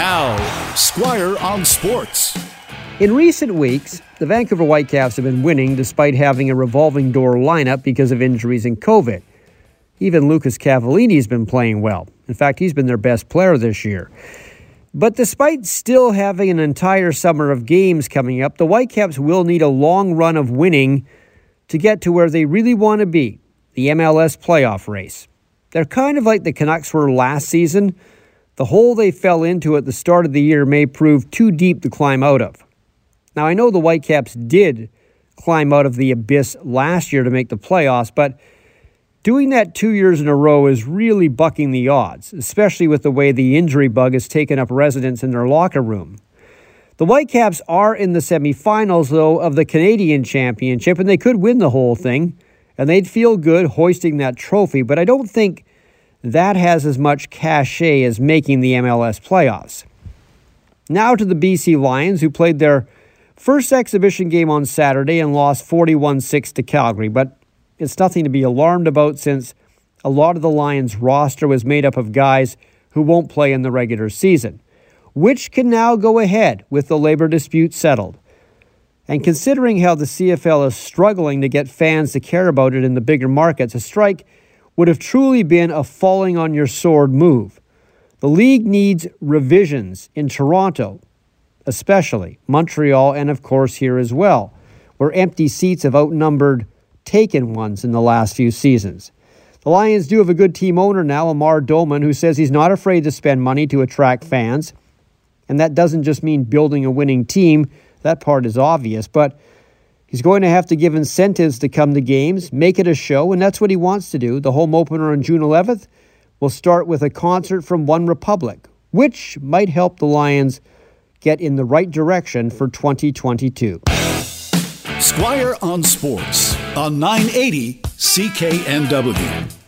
Now, Squire on Sports. In recent weeks, the Vancouver Whitecaps have been winning despite having a revolving door lineup because of injuries and COVID. Even Lucas Cavallini's been playing well. In fact, he's been their best player this year. But despite still having an entire summer of games coming up, the Whitecaps will need a long run of winning to get to where they really want to be the MLS playoff race. They're kind of like the Canucks were last season. The hole they fell into at the start of the year may prove too deep to climb out of. Now, I know the Whitecaps did climb out of the abyss last year to make the playoffs, but doing that two years in a row is really bucking the odds, especially with the way the injury bug has taken up residence in their locker room. The Whitecaps are in the semifinals, though, of the Canadian Championship, and they could win the whole thing, and they'd feel good hoisting that trophy, but I don't think that has as much cachet as making the MLS playoffs. Now to the BC Lions, who played their first exhibition game on Saturday and lost 41 6 to Calgary, but it's nothing to be alarmed about since a lot of the Lions' roster was made up of guys who won't play in the regular season, which can now go ahead with the labor dispute settled. And considering how the CFL is struggling to get fans to care about it in the bigger markets, a strike would have truly been a falling on your sword move. The league needs revisions in Toronto, especially Montreal, and of course here as well, where empty seats have outnumbered taken ones in the last few seasons. The Lions do have a good team owner now, Amar Doman, who says he's not afraid to spend money to attract fans. And that doesn't just mean building a winning team, that part is obvious, but He's going to have to give incentives to come to games, make it a show, and that's what he wants to do. The home opener on June 11th will start with a concert from One Republic, which might help the Lions get in the right direction for 2022. Squire on Sports on 980 CKNW.